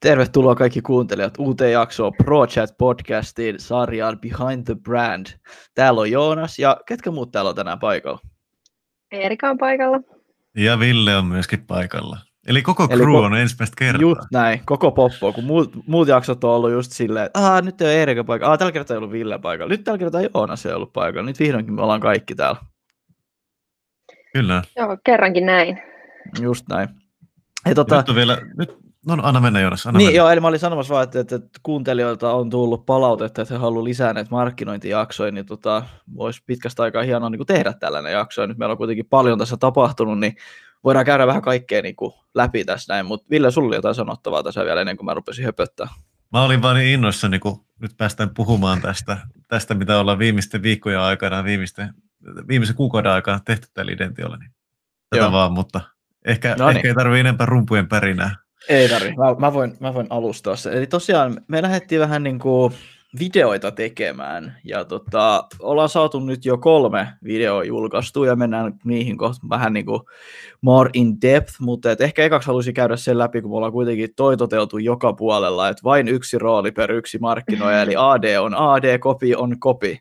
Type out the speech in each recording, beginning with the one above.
Tervetuloa kaikki kuuntelijat uuteen jaksoon Pro Chat podcastiin sarjaan Behind the Brand. Täällä on Joonas ja ketkä muut täällä on tänään paikalla? Erika on paikalla. Ja Ville on myöskin paikalla. Eli koko crew Eli ko- on ensimmäistä kertaa. Just näin, koko poppo, kun muut, muut jaksot on ollut just silleen, että nyt ei ole Erika paikalla, ah, tällä kertaa ei ollut Ville paikalla, nyt tällä kertaa Joonas ei ollut paikalla, nyt vihdoinkin me ollaan kaikki täällä. Kyllä. Joo, kerrankin näin. Just näin. Ja tota, nyt on vielä, nyt, No, no anna mennä Joonas, anna Niin mennä. joo, eli mä olin sanomassa vaan, että, että, että kuuntelijoilta on tullut palautetta, että he haluavat lisää näitä markkinointijaksoja, niin tota, voisi pitkästä aikaa hienoa niin kuin tehdä tällainen jakso. Ja nyt meillä on kuitenkin paljon tässä tapahtunut, niin voidaan käydä vähän kaikkea niin kuin läpi tässä näin. Mutta Ville, sulla oli jotain sanottavaa tässä vielä ennen kuin mä rupesin höpöttää. Mä olin vaan niin innoissani, kun nyt päästään puhumaan tästä, tästä mitä ollaan viimeisten viikkojen aikana, viimeisten, viimeisen kuukauden aikana tehty tällä identiolla. Niin tätä Joo. vaan, mutta ehkä, no niin. ehkä ei tarvitse enempää rumpujen pärinää. Ei tarvi, mä, mä, voin, mä voin alustaa se. Eli tosiaan me lähdettiin vähän niin kuin videoita tekemään ja tota, ollaan saatu nyt jo kolme videoa julkaistu ja mennään niihin kohta vähän niin kuin more in depth, mutta et ehkä ekaksi haluaisin käydä sen läpi, kun me ollaan kuitenkin toi toteutu joka puolella, että vain yksi rooli per yksi markkinoija, eli AD on AD, kopi on kopi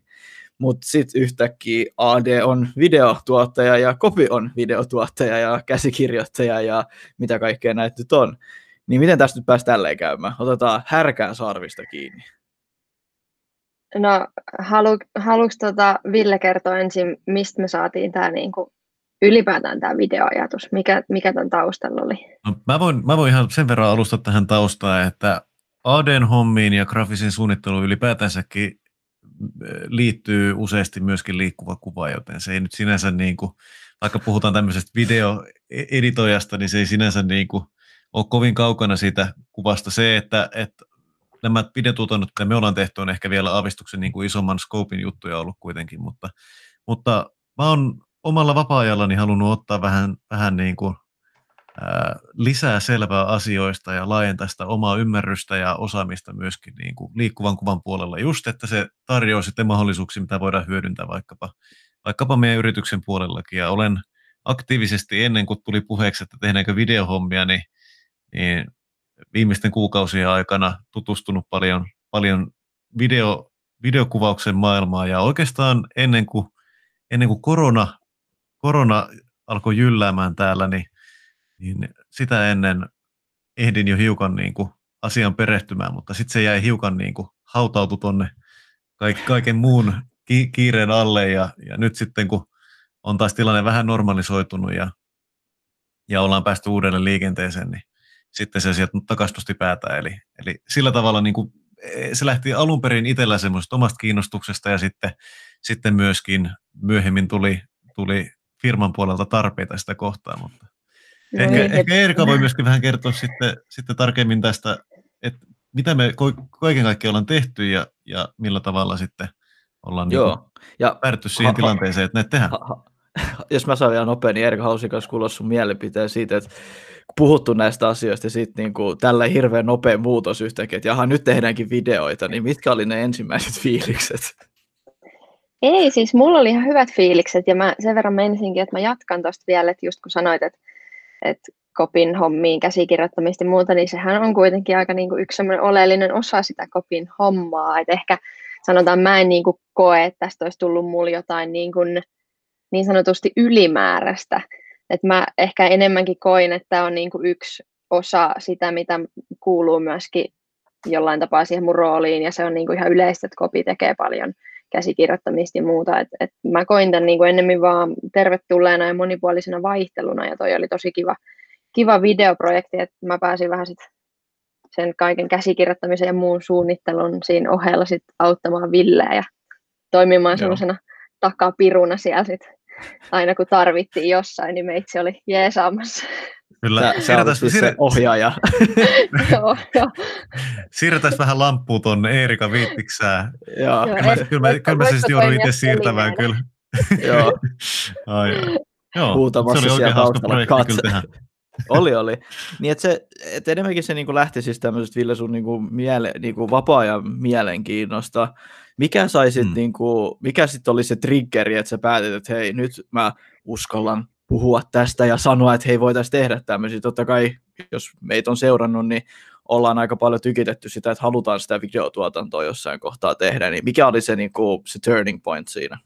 mutta sitten yhtäkkiä AD on videotuottaja ja Kopi on videotuottaja ja käsikirjoittaja ja mitä kaikkea näitä nyt on. Niin miten tästä nyt pääsi tälleen käymään? Otetaan härkää sarvista kiinni. No, halu, haluatko tota Ville kertoa ensin, mistä me saatiin tämä niinku, ylipäätään tämä videoajatus? Mikä, mikä tämän taustalla oli? No, mä, voin, mä voin ihan sen verran alustaa tähän taustaan, että ADn hommiin ja graafisen suunnitteluun ylipäätänsäkin liittyy useasti myöskin liikkuva kuva, joten se ei nyt sinänsä niin kuin, vaikka puhutaan tämmöisestä videoeditoijasta, niin se ei sinänsä niin kuin ole kovin kaukana siitä kuvasta. Se, että, että nämä videotuotannot, mitä me ollaan tehty, on ehkä vielä aavistuksen niin kuin isomman scopein juttuja ollut kuitenkin, mutta, mutta mä oon omalla vapaa-ajallani halunnut ottaa vähän, vähän niin kuin lisää selvää asioista ja laajentaa sitä omaa ymmärrystä ja osaamista myöskin niin kuin liikkuvan kuvan puolella. Just, että se tarjoaa sitten mahdollisuuksia, mitä voidaan hyödyntää vaikkapa, vaikkapa meidän yrityksen puolellakin. Ja olen aktiivisesti ennen kuin tuli puheeksi, että tehdäänkö videohommia, niin, niin viimeisten kuukausien aikana tutustunut paljon, paljon video, videokuvauksen maailmaan ja oikeastaan ennen kuin, ennen kuin korona, korona alkoi jylläämään täällä, niin niin sitä ennen ehdin jo hiukan niin kuin asian perehtymään, mutta sitten se jäi hiukan niin kuin hautautu tuonne kaiken muun kiireen alle ja, ja nyt sitten kun on taas tilanne vähän normalisoitunut ja, ja ollaan päästy uudelle liikenteeseen, niin sitten se sieltä takastusti päätä. Eli, eli sillä tavalla niin kuin, e, se lähti alun perin itsellä semmoisesta omasta kiinnostuksesta ja sitten, sitten myöskin myöhemmin tuli, tuli firman puolelta tarpeita sitä kohtaa, mutta No ehkä, niin, ehkä Erika voi myöskin vähän kertoa sitten, sitten tarkemmin tästä, että mitä me kaiken kaikkiaan ollaan tehty ja, ja millä tavalla sitten ollaan Joo. Niin ja päädytty siihen ha, tilanteeseen, että näitä tehdään. Ha, ha, jos mä saan vielä nopea, niin Erika halusin myös kuulla sun mielipiteen siitä, että puhuttu näistä asioista ja sitten niin kuin tällä hirveän nopea muutos yhtäkkiä, että jaha, nyt tehdäänkin videoita, niin mitkä oli ne ensimmäiset fiilikset? Ei, siis mulla oli ihan hyvät fiilikset ja mä sen verran menisinkin, että mä jatkan tuosta vielä, että just kun sanoit, että että kopin hommiin, käsikirjoittamista ja muuta, niin sehän on kuitenkin aika niin kuin yksi oleellinen osa sitä kopin hommaa. Et ehkä sanotaan, mä en niin kuin koe, että tästä olisi tullut mulle jotain niin, kuin, niin sanotusti ylimääräistä. Et mä ehkä enemmänkin koin, että tämä on niin kuin yksi osa sitä, mitä kuuluu myöskin jollain tapaa siihen mun rooliin, ja se on niin kuin ihan yleistä, että kopi tekee paljon käsikirjoittamista ja muuta. Et, et mä koin tämän niin kuin ennemmin vaan tervetulleena ja monipuolisena vaihteluna ja toi oli tosi kiva, kiva videoprojekti, että mä pääsin vähän sit sen kaiken käsikirjoittamisen ja muun suunnittelun siinä ohella sit auttamaan Villeä ja toimimaan semmoisena takapiruna siellä sit aina kun tarvittiin jossain, niin meitsi oli jeesaamassa. Kyllä, Sä, siirretään, siis siirre... ohjaaja. Siirretään vähän lamppua tuonne Eerika viittiksää. Joo. Kyllä, mä, kyllä, mä, kyllä mä se sitten joudun itse siirtämään kyllä. joo. Ai, joo. Huutamassa se oli oikein hauska projekti kyllä tehdä. oli, oli. Niin että se, et enemmänkin se niinku lähti siis tämmöisestä Ville sun niinku miele, niinku vapaa-ajan mielenkiinnosta. Mikä sai sit mm. niinku, mikä sitten oli se triggeri, että sä päätit, että hei nyt mä uskallan puhua tästä ja sanoa, että hei voitaisiin tehdä tämmöisiä. Totta kai, jos meitä on seurannut, niin ollaan aika paljon tykitetty sitä, että halutaan sitä videotuotantoa jossain kohtaa tehdä, niin mikä oli se, niin kuin, se turning point siinä?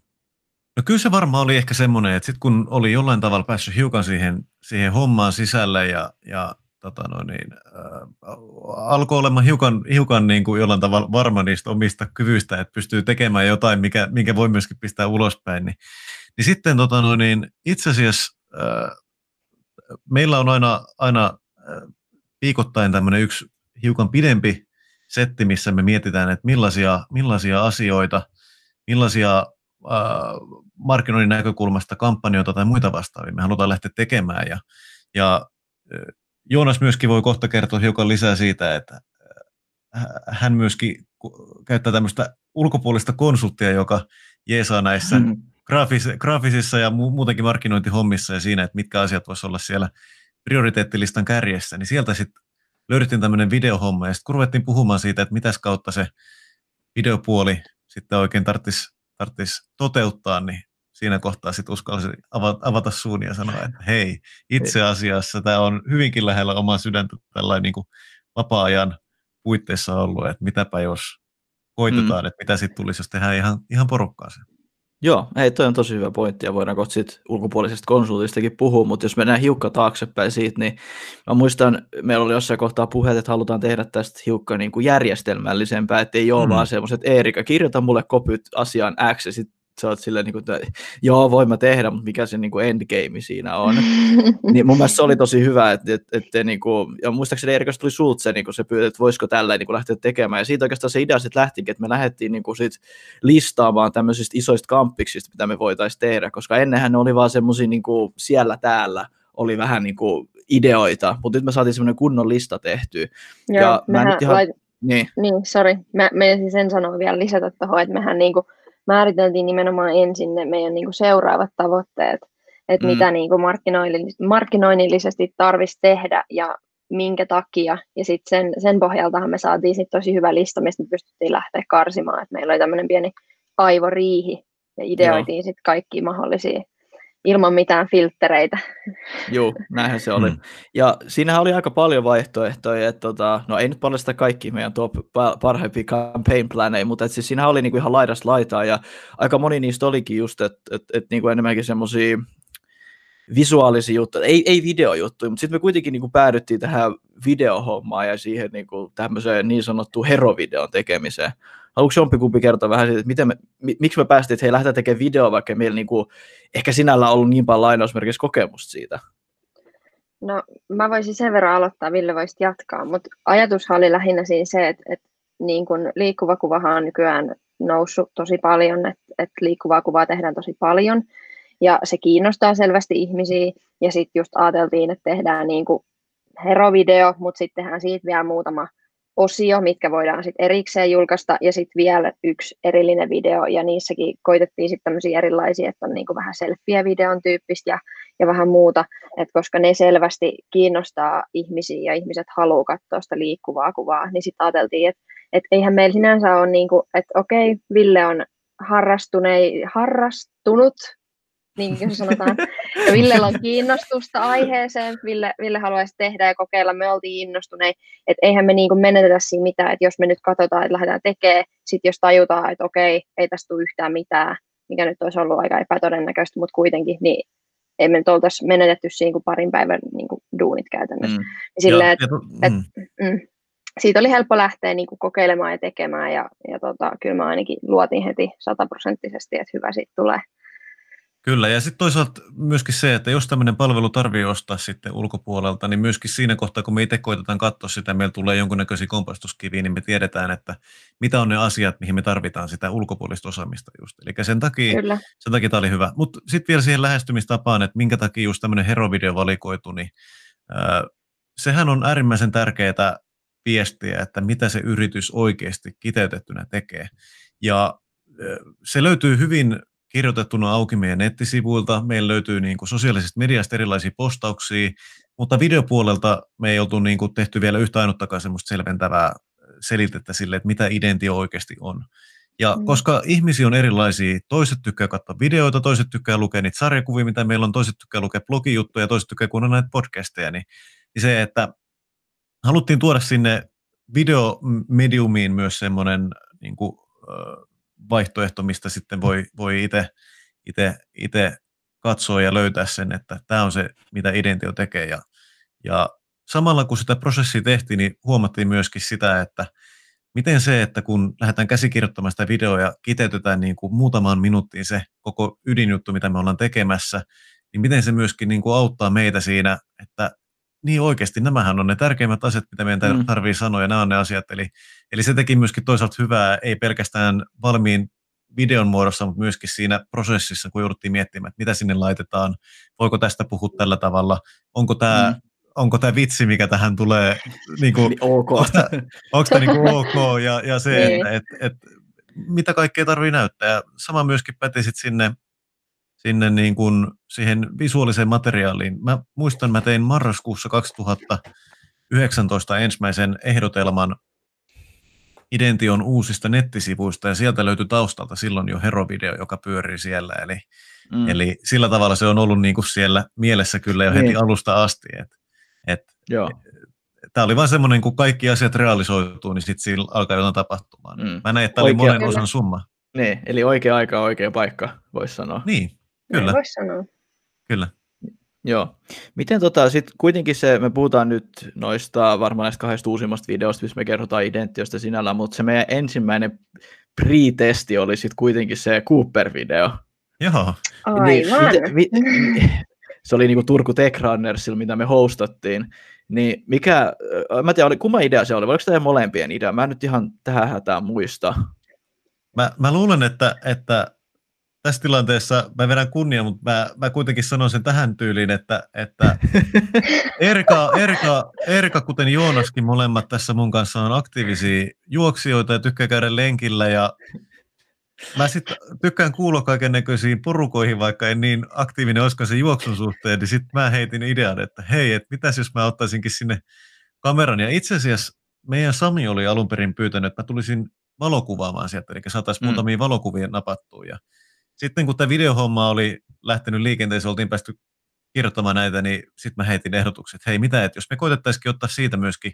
No kyllä se varmaan oli ehkä semmoinen, että sitten kun oli jollain tavalla päässyt hiukan siihen, siihen hommaan sisälle ja, ja tota noin, niin, äh, alkoi olemaan hiukan, hiukan niin kuin jollain tavalla varma niistä omista kyvyistä, että pystyy tekemään jotain, mikä, minkä voi myöskin pistää ulospäin, niin, niin sitten tota noin, niin itse asiassa äh, meillä on aina, aina äh, viikoittain tämmöinen yksi hiukan pidempi setti, missä me mietitään, että millaisia, millaisia asioita, millaisia äh, markkinoinnin näkökulmasta kampanjoita tai muita vastaavia me halutaan lähteä tekemään. Ja, ja Joonas myöskin voi kohta kertoa hiukan lisää siitä, että hän myöskin käyttää tämmöistä ulkopuolista konsulttia, joka jeesaa näissä mm. Graafis- graafisissa ja muutenkin markkinointihommissa ja siinä, että mitkä asiat voisivat olla siellä prioriteettilistan kärjessä, niin sieltä sitten löydettiin tämmöinen videohomma ja sitten kun ruvettiin puhumaan siitä, että mitäs kautta se videopuoli sitten oikein tarvitsisi tarttis toteuttaa, niin siinä kohtaa sitten uskalsi avata suun ja sanoa, että hei, itse asiassa tämä on hyvinkin lähellä omaa sydäntä tällainen niin kuin vapaa-ajan puitteissa ollut, että mitäpä jos koitetaan, mm. että mitä sitten tulisi, jos tehdään ihan, ihan porukkaa se. Joo, ei, toi on tosi hyvä pointti ja voidaan kohta sitten ulkopuolisesta konsultistakin puhua, mutta jos mennään hiukka taaksepäin siitä, niin mä muistan, meillä oli jossain kohtaa puheet, että halutaan tehdä tästä hiukka niin kuin järjestelmällisempää, että ei ole mm. vaan semmoiset, että Eerika, kirjoita mulle kopyt asiaan X ja sitten sä oot silleen, niin kuin, että joo, voin mä tehdä, mutta mikä se niin kuin endgame siinä on. niin mun mielestä se oli tosi hyvä, että, että, että niin kuin, ja muistaakseni Erikosta tuli sulta se, niin kuin se pyytää, että voisiko tällä niin kuin lähteä tekemään. Ja siitä oikeastaan se idea sitten lähtikin, että me lähdettiin niin kuin sit listaamaan tämmöisistä isoista kampiksista, mitä me voitaisiin tehdä, koska ennenhän ne oli vaan semmoisia niin kuin siellä täällä, oli vähän niin kuin ideoita, mutta nyt me saatiin semmoinen kunnon lista tehty. Joo, ja mä nyt ihan... lait... niin. niin, sorry. Mä menisin sen sanoa vielä lisätä tuohon, että mehän niin kuin määriteltiin nimenomaan ensin ne meidän niin kuin seuraavat tavoitteet, että mm. mitä niin kuin markkinoinnillisesti tarvitsisi tehdä ja minkä takia. Ja sitten sen, sen pohjaltahan me saatiin sit tosi hyvä lista, mistä me pystyttiin lähteä karsimaan. Et meillä oli tämmöinen pieni aivoriihi ja ideoitiin sitten kaikki mahdollisia ilman mitään filttereitä. Joo, näinhän se oli. Mm. Ja siinähän oli aika paljon vaihtoehtoja, että tota, no ei nyt paljasta kaikki meidän top parhaimpia campaign planeja, mutta siis siinähän oli niinku ihan laidasta laitaa ja aika moni niistä olikin just, että et, et niinku enemmänkin semmoisia visuaalisia juttuja, ei, ei videojuttuja, mutta sitten me kuitenkin niin kuin päädyttiin tähän videohommaan ja siihen niin kuin tämmöiseen niin sanottuun herovideon tekemiseen. Haluatko jompikumpi kertoa vähän siitä, että miten me, miksi me päästiin, että hei, lähdetään tekemään video, vaikka meillä niin kuin, ehkä sinällä on ollut niin paljon lainausmerkissä kokemusta siitä? No, mä voisin sen verran aloittaa, Ville voisi jatkaa, mutta ajatus oli lähinnä siinä se, että, että niin kuin liikkuva kuvahan on nykyään noussut tosi paljon, että, että liikkuvaa kuvaa tehdään tosi paljon, ja se kiinnostaa selvästi ihmisiä, ja sitten just ajateltiin, että tehdään niin kuin herovideo, mutta sitten tehdään siitä vielä muutama osio, mitkä voidaan sitten erikseen julkaista, ja sitten vielä yksi erillinen video, ja niissäkin koitettiin sitten tämmöisiä erilaisia, että on niinku vähän selfie-videon tyyppistä ja, ja vähän muuta, että koska ne selvästi kiinnostaa ihmisiä, ja ihmiset haluaa katsoa sitä liikkuvaa kuvaa, niin sitten ajateltiin, että et eihän meillä sinänsä ole, niinku, että okei, Ville on harrastunut niin kuin sanotaan. Ja Villellä on kiinnostusta aiheeseen, Ville, Ville haluaisi tehdä ja kokeilla, me oltiin innostuneet, että eihän me niin kuin menetetä siinä mitään, että jos me nyt katsotaan, että lähdetään tekemään, sitten jos tajutaan, että okei, ei tästä tule yhtään mitään, mikä nyt olisi ollut aika epätodennäköistä, mutta kuitenkin, niin ei me nyt oltaisi menetetty siinä kuin parin päivän niin kuin duunit käytännössä. Mm. Sillä, et, et, mm. Mm, siitä oli helppo lähteä niin kuin kokeilemaan ja tekemään, ja, ja tota, kyllä mä ainakin luotin heti sataprosenttisesti, että hyvä siitä tulee. Kyllä, ja sitten toisaalta myöskin se, että jos tämmöinen palvelu tarvii ostaa sitten ulkopuolelta, niin myöskin siinä kohtaa, kun me itse koitetaan katsoa sitä, meillä tulee jonkunnäköisiä kompastuskiviä, niin me tiedetään, että mitä on ne asiat, mihin me tarvitaan sitä ulkopuolista osaamista just. Eli sen takia, Kyllä. sen takia tämä oli hyvä. Mutta sitten vielä siihen lähestymistapaan, että minkä takia just tämmöinen herovideo valikoitu, niin äh, sehän on äärimmäisen tärkeää viestiä, että mitä se yritys oikeasti kiteytettynä tekee. Ja se löytyy hyvin kirjoitettuna auki meidän nettisivuilta. Meillä löytyy niin kuin sosiaalisesta mediasta erilaisia postauksia, mutta videopuolelta me ei oltu niin kuin tehty vielä yhtä ainuttakaan semmoista selventävää selitettä sille, että mitä identio oikeasti on. Ja mm. koska ihmisiä on erilaisia, toiset tykkää katsoa videoita, toiset tykkää lukea niitä sarjakuvia, mitä meillä on, toiset tykkää lukea blogijuttuja, toiset tykkää kuunnella näitä podcasteja, niin, niin se, että haluttiin tuoda sinne videomediumiin myös semmoinen niin kuin, vaihtoehto, mistä sitten voi, voi itse ite, ite katsoa ja löytää sen, että tämä on se, mitä Identio tekee. Ja, ja samalla kun sitä prosessia tehtiin, niin huomattiin myöskin sitä, että miten se, että kun lähdetään käsikirjoittamaan sitä videoa ja kiteytetään niin kuin muutamaan minuuttiin se koko ydinjuttu, mitä me ollaan tekemässä, niin miten se myöskin niin kuin auttaa meitä siinä, että niin oikeasti nämähän on ne tärkeimmät asiat, mitä meidän mm. tarvii sanoa, ja nämä on ne asiat. Eli, eli se teki myöskin toisaalta hyvää, ei pelkästään valmiin videon muodossa, mutta myöskin siinä prosessissa, kun jouduttiin miettimään, että mitä sinne laitetaan, voiko tästä puhua tällä tavalla, onko tämä, mm. onko tämä vitsi, mikä tähän tulee, niin kuin, ok. onko tämä niin kuin ok, ja, ja se, niin. että et, et, mitä kaikkea tarvii näyttää. Ja sama myöskin päti sitten sinne, sinne niin kuin siihen visuaaliseen materiaaliin. Mä muistan, mä tein marraskuussa 2019 ensimmäisen ehdotelman Idention uusista nettisivuista ja sieltä löytyi taustalta silloin jo Hero-video, joka pyörii siellä. Eli, mm. eli sillä tavalla se on ollut niin kuin siellä mielessä kyllä jo heti niin. alusta asti. Et, et. Tämä oli vain semmoinen, kun kaikki asiat realisoituu, niin sitten siinä alkaa jotain tapahtumaan. Mm. Mä näin, että tämä oli monen osan summa. Niin, eli oikea aika oikea paikka, voisi sanoa. Niin, kyllä. Voisi sanoa. Kyllä. Joo. Miten tota, sit kuitenkin se, me puhutaan nyt noista varmaan näistä kahdesta uusimmasta videosta, missä me kerrotaan identiosta sinällään, mutta se meidän ensimmäinen pre-testi oli sitten kuitenkin se Cooper-video. Joo. Niin, mit, mit, se oli niinku Turku Tech Runnersilla, mitä me hostattiin. Niin mikä, mä en tiedä, oli, kumma idea se oli, oliko tämä molempien idea? Mä en nyt ihan tähän hätään muista. Mä, mä luulen, että, että tässä tilanteessa mä vedän kunnia, mutta mä, mä kuitenkin sanon sen tähän tyyliin, että, että Erka, Erka, Erka, kuten Joonaskin molemmat tässä mun kanssa on aktiivisia juoksijoita ja tykkää käydä lenkillä ja mä sitten tykkään kuulla kaiken näköisiin porukoihin, vaikka en niin aktiivinen olisikaan sen juoksun suhteen, niin sitten mä heitin idean, että hei, että mitäs jos mä ottaisinkin sinne kameran. Ja itse asiassa meidän Sami oli alun perin pyytänyt, että mä tulisin valokuvaamaan sieltä, eli saataisiin mm. muutamia valokuvia napattua. Ja sitten kun tämä videohomma oli lähtenyt liikenteeseen, oltiin päästy kirjoittamaan näitä, niin sitten mä heitin ehdotukset, että hei mitä, että jos me koitettaisikin ottaa siitä myöskin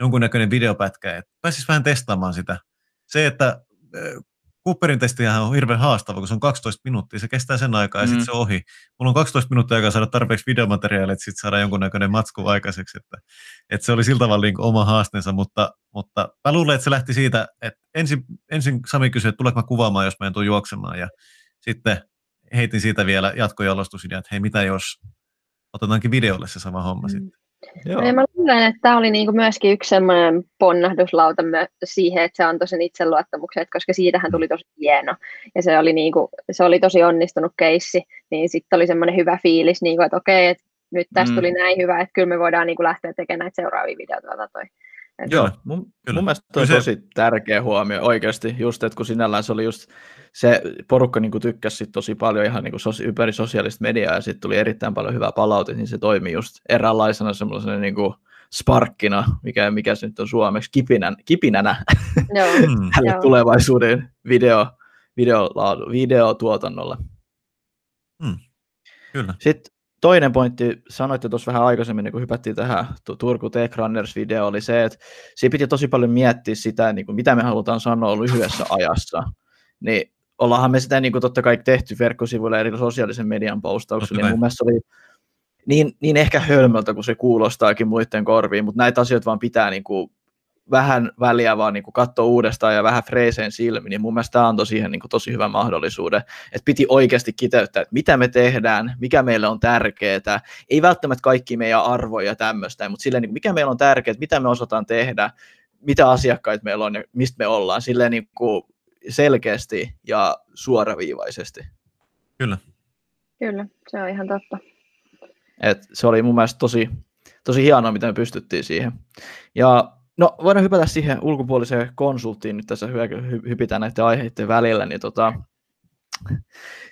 jonkunnäköinen videopätkä, että pääsisi vähän testaamaan sitä. Se, että Cooperin testihän on hirveän haastava, kun se on 12 minuuttia, se kestää sen aikaa ja mm. sitten se ohi. Mulla on 12 minuuttia aikaa saada tarpeeksi videomateriaalia, että sitten saadaan jonkunnäköinen matsku aikaiseksi. Että, että se oli sillä tavalla niin oma haasteensa, mutta, mutta mä luulen, että se lähti siitä, että ensin, ensin Sami kysyi, että tuleeko mä kuvaamaan, jos mä en tule juoksemaan. Ja sitten heitin siitä vielä jatkojalostusidea, että hei, mitä jos otetaankin videolle se sama homma mm. sitten. Joo. Ja mä luulen, että tämä oli niinku myöskin yksi semmoinen ponnahduslauta siihen, että se antoi sen itseluottamuksen, koska siitähän tuli tosi hieno. Ja se oli, niinku, se oli tosi onnistunut keissi, niin sitten oli semmoinen hyvä fiilis, niinku, että okei, että nyt tästä mm. tuli näin hyvä, että kyllä me voidaan niinku lähteä tekemään näitä seuraavia videoita. Et Joo, mun, mun mielestä toi on tosi tärkeä huomio oikeasti, just että kun sinällään se oli just se porukka niin tykkäsi sit tosi paljon ihan niin sos, ympäri sosiaalista mediaa ja sitten tuli erittäin paljon hyvää palautetta, niin se toimi just eräänlaisena semmoisena niin sparkkina, mikä, mikä se nyt on suomeksi, kipinän, kipinänä Joo, tälle tulevaisuuden video, video, videotuotannolle. Hmm. Kyllä. Sitten toinen pointti, sanoitte tuossa vähän aikaisemmin, kun hypättiin tähän Turku Tech Runners-video, oli se, että siinä piti tosi paljon miettiä sitä, niin kuin, mitä me halutaan sanoa lyhyessä ajassa. Niin ollaanhan me sitä niin kuin totta kai tehty verkkosivuilla eri sosiaalisen median postauksilla, niin mun mielestä oli niin, niin ehkä hölmöltä kuin se kuulostaakin muiden korviin, mutta näitä asioita vaan pitää niin kuin vähän väliä vaan niin katsoa uudestaan ja vähän freeseen silmin, niin mun mielestä tämä antoi siihen niin kuin tosi hyvän mahdollisuuden, että piti oikeasti kiteyttää, että mitä me tehdään, mikä meille on tärkeää, ei välttämättä kaikki meidän arvoja ja tämmöistä, mutta silleen, niin kuin mikä meillä on tärkeää, mitä me osataan tehdä, mitä asiakkaita meillä on ja mistä me ollaan, silleen niin kuin selkeästi ja suoraviivaisesti. Kyllä. Kyllä, se on ihan totta. Et se oli mun mielestä tosi, tosi hienoa, miten me pystyttiin siihen. Ja no, voidaan hypätä siihen ulkopuoliseen konsulttiin, nyt tässä hypitään näiden aiheiden välillä, niin tota,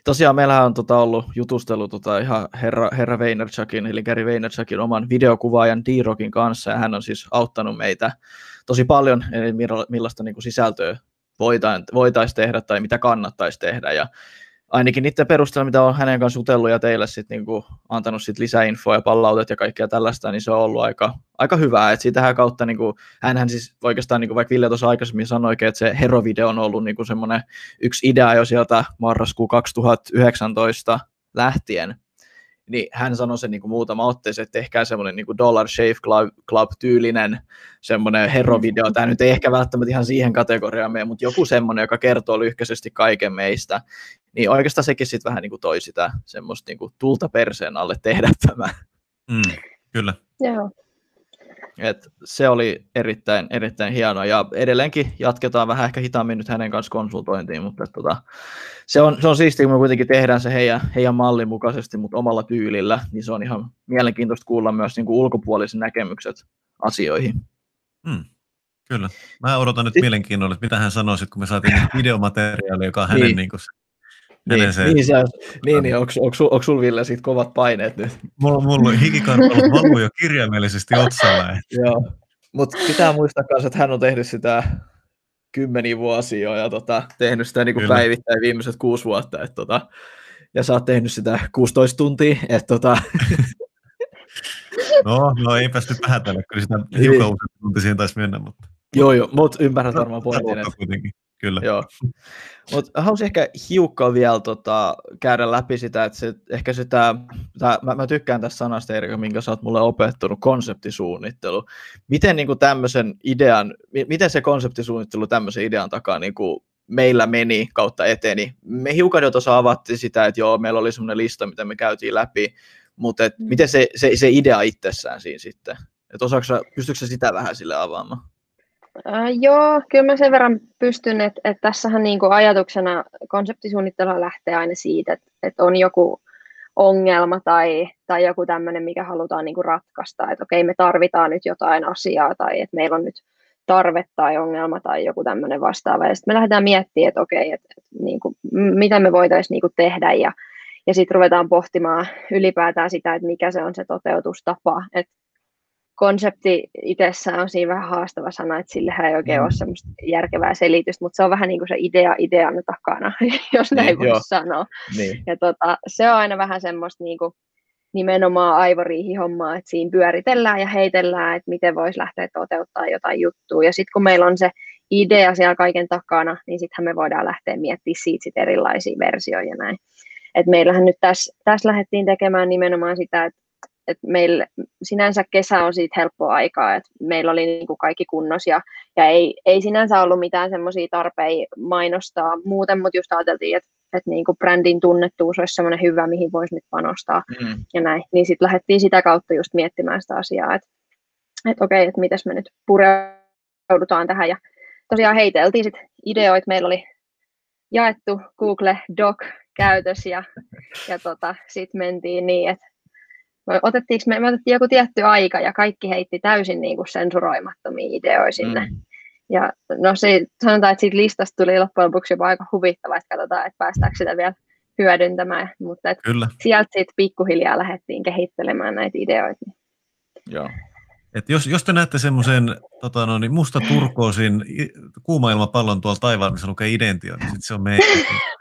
tosiaan meillä on tota ollut jutustelu tota ihan herra, herra Vaynerchukin, eli Gary Vaynerchukin oman videokuvaajan D-Rockin kanssa, ja hän on siis auttanut meitä tosi paljon, eli millaista niin kuin sisältöä voitaisiin tehdä tai mitä kannattaisi tehdä. Ja ainakin niiden perusteella, mitä on hänen kanssa jutellut ja teille sit niinku antanut sit lisäinfoa ja pallautet ja kaikkea tällaista, niin se on ollut aika, aika hyvää. Et siitähän kautta, niinku, hänhän siis oikeastaan, niinku, vaikka Ville tuossa aikaisemmin sanoi, että se Hero-video on ollut niinku semmoinen yksi idea jo sieltä marraskuun 2019 lähtien, niin hän sanoi sen niin kuin muutama otteeseen, että tehkää semmoinen niin kuin Dollar Shave Club, Club-tyylinen semmoinen herovideo. Tämä nyt ei ehkä välttämättä ihan siihen kategoriaan mene, mutta joku semmoinen, joka kertoo lyhkäisesti kaiken meistä. Niin oikeastaan sekin sitten vähän niin kuin toi sitä semmoista niin kuin tulta perseen alle tehdä tämä. Mm, kyllä. Joo. Et se oli erittäin, erittäin hienoa ja edelleenkin jatketaan vähän ehkä hitaammin nyt hänen kanssa konsultointiin, mutta tota, se, on, se on siistiä, kun me kuitenkin tehdään se heidän, heidän mallin mukaisesti, mutta omalla tyylillä, niin se on ihan mielenkiintoista kuulla myös niin kuin ulkopuolisen näkemykset asioihin. Mm, kyllä. Mä odotan nyt mielenkiinnolla, että mitä hän sanoisi, kun me saatiin videomateriaalia, joka on hänen niin. Niin kuin, niin, se, niin, se, niin, niin onko, onko, onko sulla Ville siitä kovat paineet nyt? Mulla, mulla on hikikartalut valuu jo kirjaimellisesti otsalla. Joo, mutta pitää muistaa myös, että hän on tehnyt sitä kymmeniä vuosia jo ja tota, tehnyt sitä niin kuin päivittäin viimeiset kuusi vuotta. Et, tota, ja sä oot tehnyt sitä 16 tuntia. Et, tota... no, no ei päästy vähätellä, kyllä sitä hiukan niin. tunti siihen taisi mennä. Mutta... Joo, joo, mutta ymmärrät varmaan pointin. Että... Kyllä. Joo. Mutta haluaisin ehkä hiukka vielä tota, käydä läpi sitä, että se, ehkä sitä, tää, mä, mä, tykkään tästä sanasta, Erika, minkä sä oot mulle opettanut, konseptisuunnittelu. Miten niin kuin tämmöisen idean, miten se konseptisuunnittelu tämmöisen idean takaa niin kuin meillä meni kautta eteni? Me hiukan jo tuossa avattiin sitä, että joo, meillä oli semmoinen lista, mitä me käytiin läpi, mutta et, miten se, se, se idea itsessään siinä sitten? Että osaako, pystyykö sitä vähän sille avaamaan? Äh, joo, kyllä mä sen verran pystyn, että, että tässähän niin kuin ajatuksena konseptisuunnittelua lähtee aina siitä, että, että on joku ongelma tai, tai joku tämmöinen, mikä halutaan niin kuin ratkaista, että okei, me tarvitaan nyt jotain asiaa tai että meillä on nyt tarve tai ongelma tai joku tämmöinen vastaava. Ja sitten me lähdetään miettimään, että okei, että, että niin mitä me voitaisiin niin kuin tehdä. Ja, ja sitten ruvetaan pohtimaan ylipäätään sitä, että mikä se on se toteutustapa, että konsepti itsessään on siinä vähän haastava sana, että sillehän ei oikein mm. ole semmoista järkevää selitystä, mutta se on vähän niin kuin se idea idean takana, jos näin niin, voi sanoa. Niin. Ja tota, se on aina vähän semmoista niin kuin nimenomaan aivoriihihommaa, että siinä pyöritellään ja heitellään, että miten voisi lähteä toteuttaa jotain juttua. Ja sitten kun meillä on se idea siellä kaiken takana, niin sittenhän me voidaan lähteä miettimään siitä sit erilaisia versioita ja näin. Et meillähän nyt tässä, tässä lähdettiin tekemään nimenomaan sitä, että et meillä sinänsä kesä on siitä helppoa aikaa, että meillä oli niin kuin kaikki kunnos ja, ja ei, ei sinänsä ollut mitään semmoisia tarpeita mainostaa muuten, mutta just ajateltiin, että että niin kuin brändin tunnettuus olisi semmoinen hyvä, mihin voisi nyt panostaa mm. ja näin. Niin sitten lähdettiin sitä kautta just miettimään sitä asiaa, että, että okei, että mitäs me nyt pureudutaan tähän ja tosiaan heiteltiin sitten ideoita, meillä oli jaettu Google Doc käytös ja, ja tota, sitten mentiin niin, että otettiinko me, me otettiin joku tietty aika ja kaikki heitti täysin niin kuin sensuroimattomia ideoja sinne. Mm. Ja no se, sanotaan, että siitä listasta tuli loppujen lopuksi jopa aika huvittava, että katsotaan, että päästäänkö sitä vielä hyödyntämään. Mutta et Kyllä. sieltä sitten pikkuhiljaa lähdettiin kehittelemään näitä ideoita. Joo. Et jos, jos te näette semmoisen tota no, niin musta turkoosin kuuma ilmapallon tuolla taivaan, missä lukee identio, niin sit se on meidän.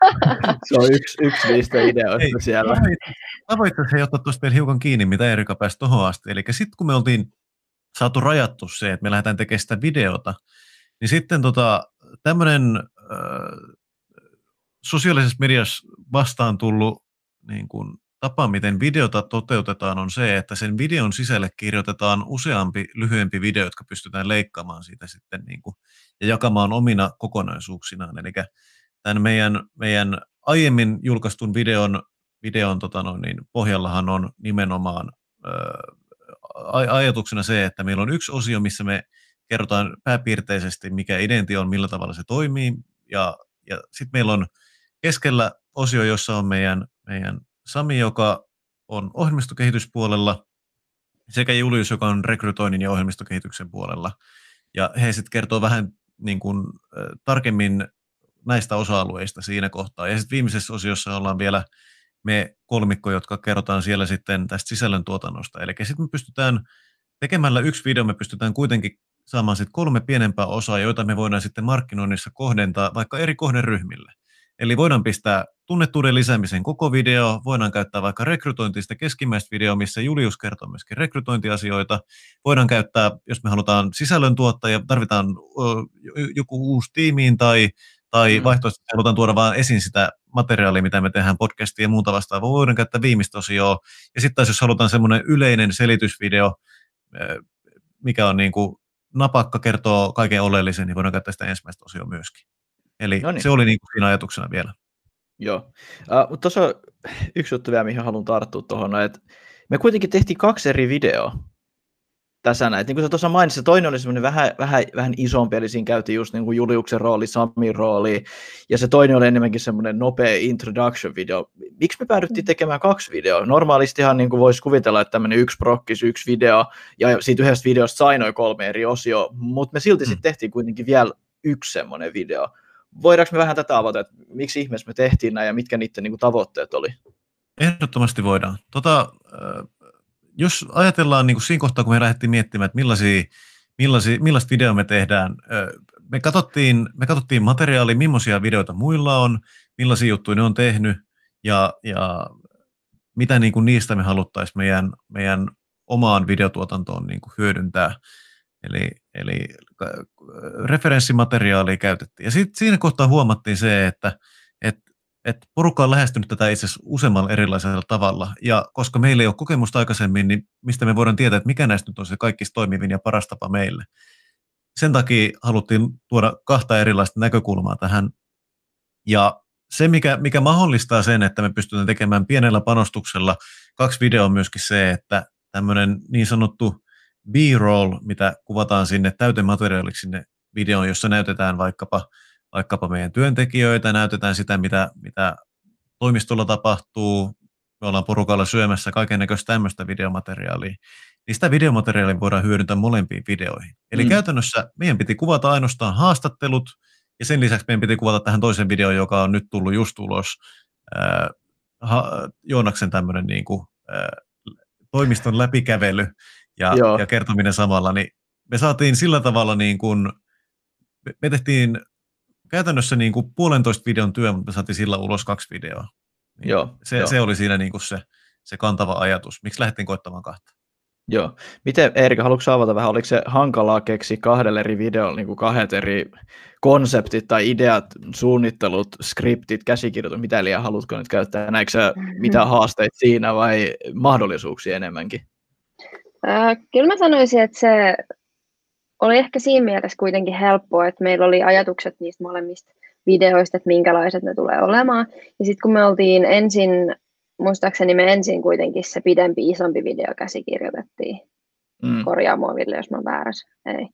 se on yksi, yksi niistä ideoista Ei, siellä. Mä voin itse ottaa tuosta vielä hiukan kiinni, mitä Erika pääsi tuohon asti. Eli sitten kun me oltiin saatu rajattu se, että me lähdetään tekemään sitä videota, niin sitten tota, tämmöinen äh, sosiaalisessa mediassa vastaan tullut niin kuin, tapa, miten videota toteutetaan, on se, että sen videon sisälle kirjoitetaan useampi lyhyempi video, jotka pystytään leikkaamaan siitä sitten niin kuin, ja jakamaan omina kokonaisuuksinaan. Eli tämän meidän, meidän aiemmin julkaistun videon, videon tota noin, niin pohjallahan on nimenomaan ää, ajatuksena se, että meillä on yksi osio, missä me kerrotaan pääpiirteisesti, mikä identio on, millä tavalla se toimii, ja, ja sitten meillä on keskellä osio, jossa on meidän, meidän Sami, joka on ohjelmistokehityspuolella, sekä Julius, joka on rekrytoinnin ja ohjelmistokehityksen puolella. Ja he sitten kertoo vähän niin kuin, tarkemmin näistä osa-alueista siinä kohtaa. Ja sitten viimeisessä osiossa ollaan vielä me kolmikko, jotka kerrotaan siellä sitten tästä sisällöntuotannosta. Eli sitten me pystytään tekemällä yksi video, me pystytään kuitenkin saamaan sitten kolme pienempää osaa, joita me voidaan sitten markkinoinnissa kohdentaa vaikka eri kohderyhmille. Eli voidaan pistää tunnettuuden lisäämisen koko video, voidaan käyttää vaikka rekrytointista keskimmäistä video, missä Julius kertoo myöskin rekrytointiasioita. Voidaan käyttää, jos me halutaan sisällöntuottajia, tarvitaan joku uusi tiimiin tai, tai mm. vaihtoehtoisesti halutaan tuoda vaan esiin sitä materiaalia, mitä me tehdään podcastia ja muuta vastaavaa. Voidaan käyttää viimeistä osioa. Ja sitten taas jos halutaan semmoinen yleinen selitysvideo, mikä on niin kuin napakka, kertoo kaiken oleellisen, niin voidaan käyttää sitä ensimmäistä osioa myöskin. Eli Noniin. se oli niin kuin siinä ajatuksena vielä. Joo, uh, mutta tuossa on yksi juttu vielä, mihin haluan tarttua tuohon, että me kuitenkin tehtiin kaksi eri videoa tässä näin. Niin kuin sä tuossa mainitsit, toinen oli semmoinen vähän, vähän, vähän isompi, eli siinä käytiin just niin kuin Juliuksen rooli, Samin rooli, ja se toinen oli enemmänkin semmoinen nopea introduction-video. Miksi me päädyttiin tekemään kaksi videoa? Normaalistihan niin voisi kuvitella, että tämmöinen yksi prokkis, yksi video, ja siitä yhdestä videosta sai noin kolme eri osio, mutta me silti mm. sitten tehtiin kuitenkin vielä yksi semmoinen video voidaanko me vähän tätä avata, että miksi ihmeessä me tehtiin näin ja mitkä niiden niin kuin, tavoitteet oli? Ehdottomasti voidaan. Tota, jos ajatellaan niin kuin siinä kohtaa, kun me lähdettiin miettimään, että millaisia, millaisia, millaista videoa me tehdään, me katsottiin, me katsottiin materiaalia, millaisia videoita muilla on, millaisia juttuja ne on tehnyt ja, ja mitä niin kuin niistä me haluttaisiin meidän, meidän omaan videotuotantoon niin kuin hyödyntää. Eli, eli referenssimateriaalia käytettiin. Ja sitten siinä kohtaa huomattiin se, että et, et porukka on lähestynyt tätä itse asiassa useammalla erilaisella tavalla. Ja koska meillä ei ole kokemusta aikaisemmin, niin mistä me voidaan tietää, että mikä näistä nyt on se kaikista toimivin ja paras tapa meille. Sen takia haluttiin tuoda kahta erilaista näkökulmaa tähän. Ja se, mikä, mikä mahdollistaa sen, että me pystytään tekemään pienellä panostuksella kaksi videoa, on myöskin se, että tämmöinen niin sanottu B-roll, mitä kuvataan sinne täytemateriaaliksi sinne videoon, jossa näytetään vaikkapa, vaikkapa meidän työntekijöitä, näytetään sitä, mitä, mitä toimistolla tapahtuu, me ollaan porukalla syömässä kaiken näköistä tämmöistä videomateriaalia, niin sitä videomateriaalia voidaan hyödyntää molempiin videoihin. Eli mm. käytännössä meidän piti kuvata ainoastaan haastattelut, ja sen lisäksi meidän piti kuvata tähän toisen videoon, joka on nyt tullut just ulos, äh, Joonaksen tämmöinen niin kuin, äh, toimiston läpikävely, ja, ja kertominen samalla, niin me saatiin sillä tavalla niin kuin, me tehtiin käytännössä niin kuin puolentoista videon työ, mutta me saatiin sillä ulos kaksi videoa. Niin Joo, se, jo. se oli siinä niin kuin se, se kantava ajatus. Miksi lähdettiin koittamaan kahta? Joo. Miten, Erika, haluatko avata vähän, oliko se hankalaa keksiä kahdelle eri videolla niin kuin kahdet eri konseptit tai ideat, suunnittelut, skriptit, käsikirjoitus, mitä liian haluatko nyt käyttää? Näetkö sä mitä haasteita siinä vai mahdollisuuksia enemmänkin? Äh, kyllä mä sanoisin, että se oli ehkä siinä mielessä kuitenkin helppoa, että meillä oli ajatukset niistä molemmista videoista, että minkälaiset ne tulee olemaan. Ja sitten kun me oltiin ensin, muistaakseni me ensin kuitenkin se pidempi, isompi video käsikirjoitettiin. Mm. Korjaa mua Ville, jos mä oon väärässä. Ei.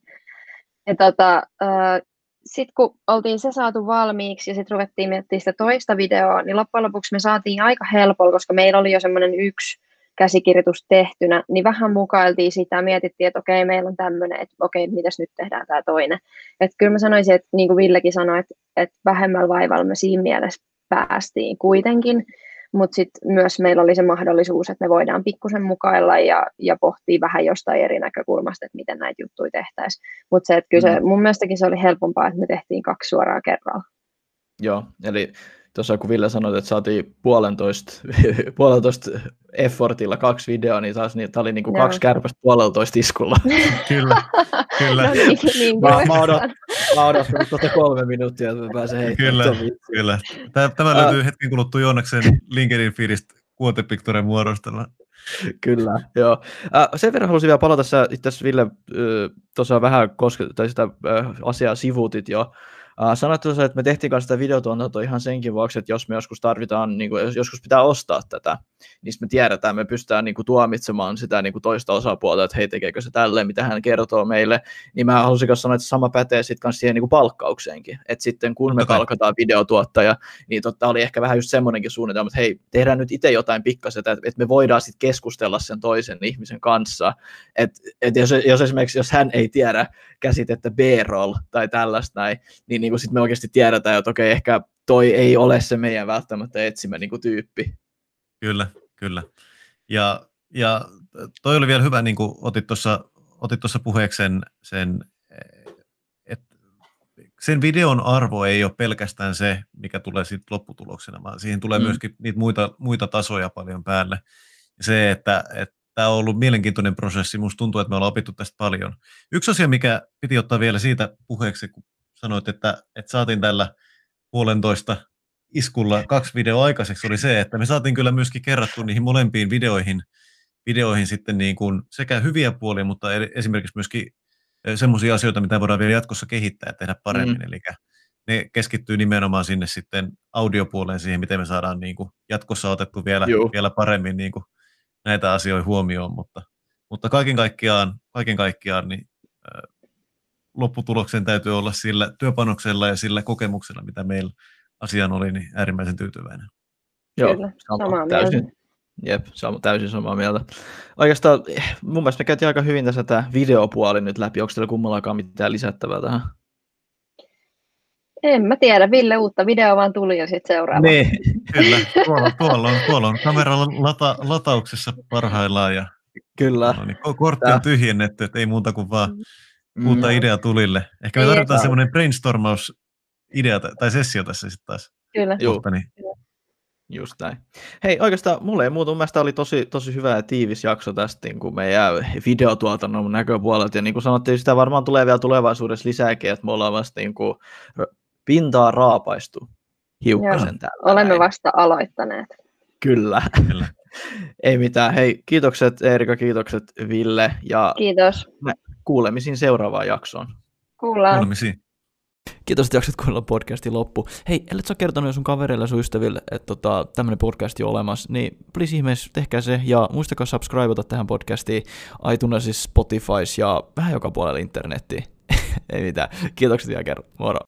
Ja tota, äh, sitten kun oltiin se saatu valmiiksi ja sitten ruvettiin miettimään sitä toista videoa, niin loppujen lopuksi me saatiin aika helpolla, koska meillä oli jo semmoinen yksi käsikirjoitus tehtynä, niin vähän mukailtiin sitä, mietittiin, että okei, meillä on tämmöinen, että okei, mitäs nyt tehdään tämä toinen. Että kyllä mä sanoisin, että niin kuin Villekin sanoi, että, että vähemmällä vaivalla me siinä mielessä päästiin kuitenkin, mutta sitten myös meillä oli se mahdollisuus, että me voidaan pikkusen mukailla ja, ja pohtia vähän jostain eri näkökulmasta, että miten näitä juttuja tehtäisiin. Mutta se, että kyllä se, mm. mun mielestäkin se oli helpompaa, että me tehtiin kaksi suoraa kerralla. Joo, eli tuossa kun Ville sanoi, että saatiin puolentoista, puolentoista effortilla kaksi videoa, niin taas niin, tämä oli niin kuin kaksi kärpästä puolentoista iskulla. kyllä, kyllä. no niin, niin mä, mä, odot, mä odotan tuota kolme minuuttia, että mä pääsen heittämään. Kyllä, kyllä. Tämä löytyy hetken kuluttua Joonaksen LinkedIn feedistä kuotepiktoren muodostella. Kyllä, joo. Äh, sen verran halusin vielä palata, tässä itse asiassa Ville äh, tuossa vähän koske, tai sitä äh, asiaa sivuutit jo, Uh, sanoit tuossa, että me tehtiin kanssa sitä videotuotantoa ihan senkin vuoksi, että jos me joskus tarvitaan, niin kuin, jos joskus pitää ostaa tätä, niin me tiedetään, me pystytään niin kuin, tuomitsemaan sitä niin kuin, toista osapuolta, että hei, tekeekö se tälleen, mitä hän kertoo meille, niin mä halusin sanoa, että sama pätee sitten kanssa siihen niin kuin, palkkaukseenkin, että sitten kun me okay. palkataan videotuottaja, niin totta oli ehkä vähän just semmoinenkin suunnitelma, että hei, tehdään nyt itse jotain pikkasen, että, että me voidaan sitten keskustella sen toisen ihmisen kanssa, että, että jos, jos esimerkiksi, jos hän ei tiedä käsitettä B-roll tai tällaista näin, niin, niin kuin sit me oikeasti tiedetään, että okei, ehkä toi ei ole se meidän välttämättä etsimä niin kuin tyyppi. Kyllä, kyllä. Ja, ja toi oli vielä hyvä, niin kuin otit tuossa otit tuossa puheeksi sen, sen, että sen videon arvo ei ole pelkästään se, mikä tulee siitä lopputuloksena, vaan siihen tulee Mm. mm. myöskin niitä muita, muita tasoja paljon päälle. Ja se, että, että tämä on ollut mielenkiintoinen prosessi, musta tuntuu, että me ollaan opittu tästä paljon. Yksi asia, mikä piti ottaa vielä siitä puheeksi, kun sanoit, että, että saatiin tällä puolentoista iskulla kaksi videoa aikaiseksi, oli se, että me saatiin kyllä myöskin kerrattu niihin molempiin videoihin, videoihin sitten niin kuin sekä hyviä puolia, mutta esimerkiksi myöskin semmoisia asioita, mitä voidaan vielä jatkossa kehittää ja tehdä paremmin. Mm. Mm. Eli ne keskittyy nimenomaan sinne sitten audiopuoleen siihen, miten me saadaan niin kuin jatkossa otettu vielä, Juu. vielä paremmin niin kuin näitä asioita huomioon, mutta, mutta kaiken kaikkiaan, kaiken kaikkiaan niin, lopputuloksen täytyy olla sillä työpanoksella ja sillä kokemuksella, mitä meillä asiaan oli, niin äärimmäisen tyytyväinen. Joo, Kyllä, sama, samaa täysin, mieltä. Jep, sama, täysin samaa mieltä. Oikeastaan eh, mun mielestä me käytiin aika hyvin tässä tämä videopuoli nyt läpi. Onko teillä kummallakaan mitään lisättävää tähän? En mä tiedä, Ville uutta videoa vaan tuli ja sitten seuraava. Niin, Kyllä, tuolla, tuolla, on, tuolla on kamera lata, latauksessa parhaillaan ja kyllä. no niin, ko- kortti on tyhjennetty, että ei muuta kuin vaan Mm. uutta idea tulille. Ehkä me Niin, tarvitaan semmoinen brainstormaus idea tai- sessio tässä sitten taas. Kyllä. Juu. Kohta, niin. Just näin. Hei, oikeastaan mulle ei muuta. Mun mielestä oli tosi, tosi hyvä ja tiivis jakso tästä niin kuin meidän videotuotannon näköpuolelta. Ja niin kuin sanottiin, sitä varmaan tulee vielä tulevaisuudessa lisääkin, että me ollaan vasta niin kuin pintaa raapaistu hiukkasen täällä. Olemme näin. vasta aloittaneet. Kyllä. Kyllä. ei mitään. Hei, kiitokset Erika, kiitokset Ville ja Kiitos. Kuulemisiin seuraavaan jaksoon. Kuullaan. Kuulemisiin. Kiitos, että jaksat kuunnella podcastin loppu. Hei, ellet sä ole kertonut jo sun kavereille ja sun ystäville, että tota, tämmöinen podcast on olemassa, niin please ihmeessä tehkää se ja muistakaa subscribeata tähän podcastiin iTunesissa, Spotifys ja vähän joka puolella internettiin. Ei mitään. Kiitokset vielä kerran. Moro.